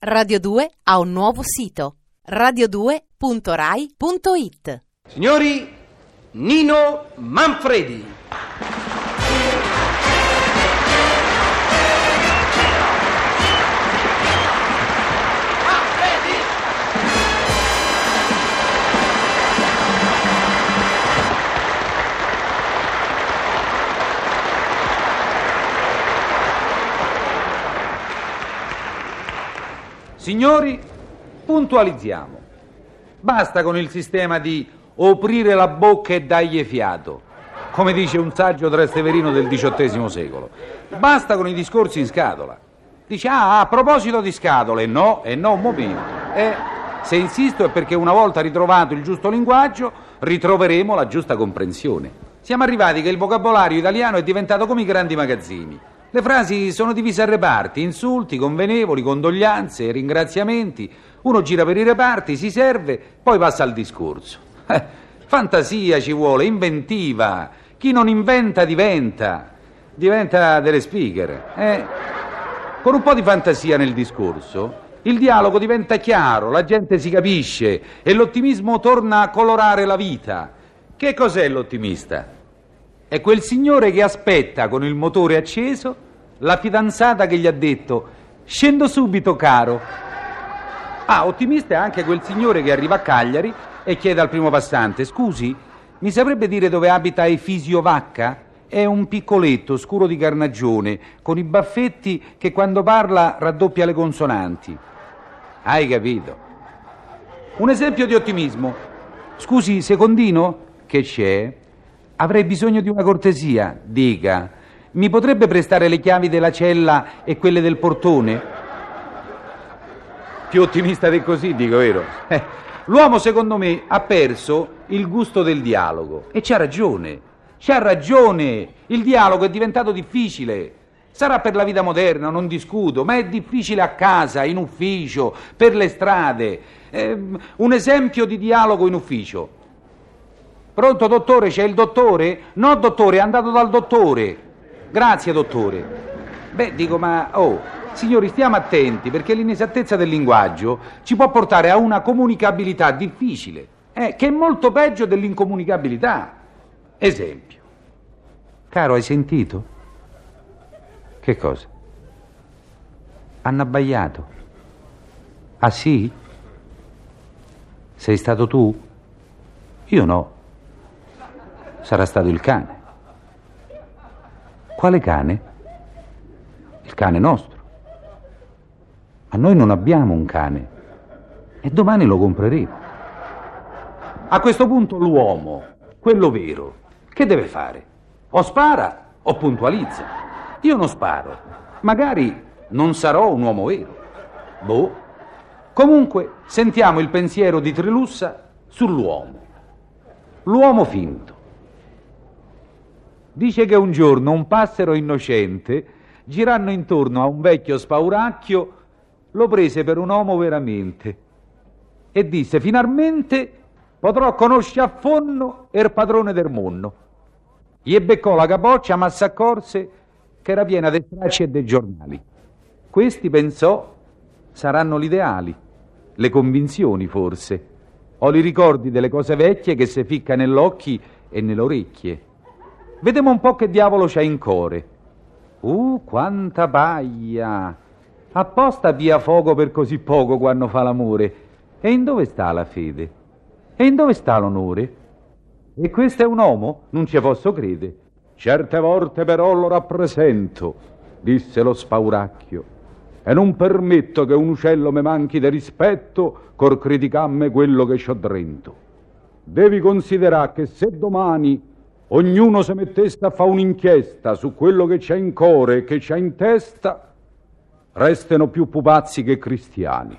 Radio 2 ha un nuovo sito radio2.rai.it. Signori, Nino Manfredi. Signori, puntualizziamo. Basta con il sistema di aprire la bocca e dargli fiato, come dice un saggio Tresteverino del XVIII secolo. Basta con i discorsi in scatola. Dice, ah, a proposito di scatole, no, e no, un momento. Eh, se insisto è perché una volta ritrovato il giusto linguaggio, ritroveremo la giusta comprensione. Siamo arrivati che il vocabolario italiano è diventato come i grandi magazzini. Le frasi sono divise a reparti, insulti, convenevoli, condoglianze, ringraziamenti. Uno gira per i reparti, si serve, poi passa al discorso. Eh, fantasia ci vuole, inventiva. Chi non inventa diventa. Diventa delle speaker. Eh? Con un po' di fantasia nel discorso, il dialogo diventa chiaro, la gente si capisce e l'ottimismo torna a colorare la vita. Che cos'è l'ottimista? È quel signore che aspetta con il motore acceso la fidanzata che gli ha detto scendo subito caro. Ah, ottimista è anche quel signore che arriva a Cagliari e chiede al primo passante scusi, mi saprebbe dire dove abita Efisio Vacca? È un piccoletto scuro di carnagione con i baffetti che quando parla raddoppia le consonanti. Hai capito? Un esempio di ottimismo. Scusi, secondino? Che c'è? Avrei bisogno di una cortesia, dica. Mi potrebbe prestare le chiavi della cella e quelle del portone? Più ottimista di così, dico, vero? Eh, l'uomo, secondo me, ha perso il gusto del dialogo. E c'ha ragione. C'ha ragione. Il dialogo è diventato difficile. Sarà per la vita moderna, non discuto, ma è difficile a casa, in ufficio, per le strade. Eh, un esempio di dialogo in ufficio. Pronto, dottore? C'è il dottore? No, dottore, è andato dal dottore. Grazie, dottore. Beh, dico, ma oh, signori, stiamo attenti perché l'inesattezza del linguaggio ci può portare a una comunicabilità difficile, eh, che è molto peggio dell'incomunicabilità. Esempio. Caro, hai sentito? Che cosa? Hanno abbaiato. Ah sì? Sei stato tu? Io no sarà stato il cane. Quale cane? Il cane nostro. Ma noi non abbiamo un cane e domani lo compreremo. A questo punto l'uomo, quello vero, che deve fare? O spara o puntualizza. Io non sparo. Magari non sarò un uomo vero. Boh. Comunque sentiamo il pensiero di Trilussa sull'uomo. L'uomo finto. Dice che un giorno un passero innocente, girando intorno a un vecchio spauracchio, lo prese per un uomo veramente e disse: Finalmente potrò conoscere a fondo il padrone del mondo. Gli beccò la capoccia, ma si accorse che era piena di stracci e dei giornali. Questi pensò saranno l'ideali, le convinzioni forse, o i ricordi delle cose vecchie che si ficca nell'occhi e nelle orecchie. Vediamo un po' che diavolo c'è in core. Uh, quanta baia! Apposta via fuoco per così poco quando fa l'amore. E in dove sta la fede? E in dove sta l'onore? E questo è un uomo? Non ci posso credere. Certe volte però lo rappresento, disse lo spauracchio, e non permetto che un uccello mi manchi di rispetto cor criticamme quello che c'ho drento. Devi considerare che se domani ognuno se mettesse a fare un'inchiesta su quello che c'è in core e che c'è in testa, restano più pupazzi che cristiani.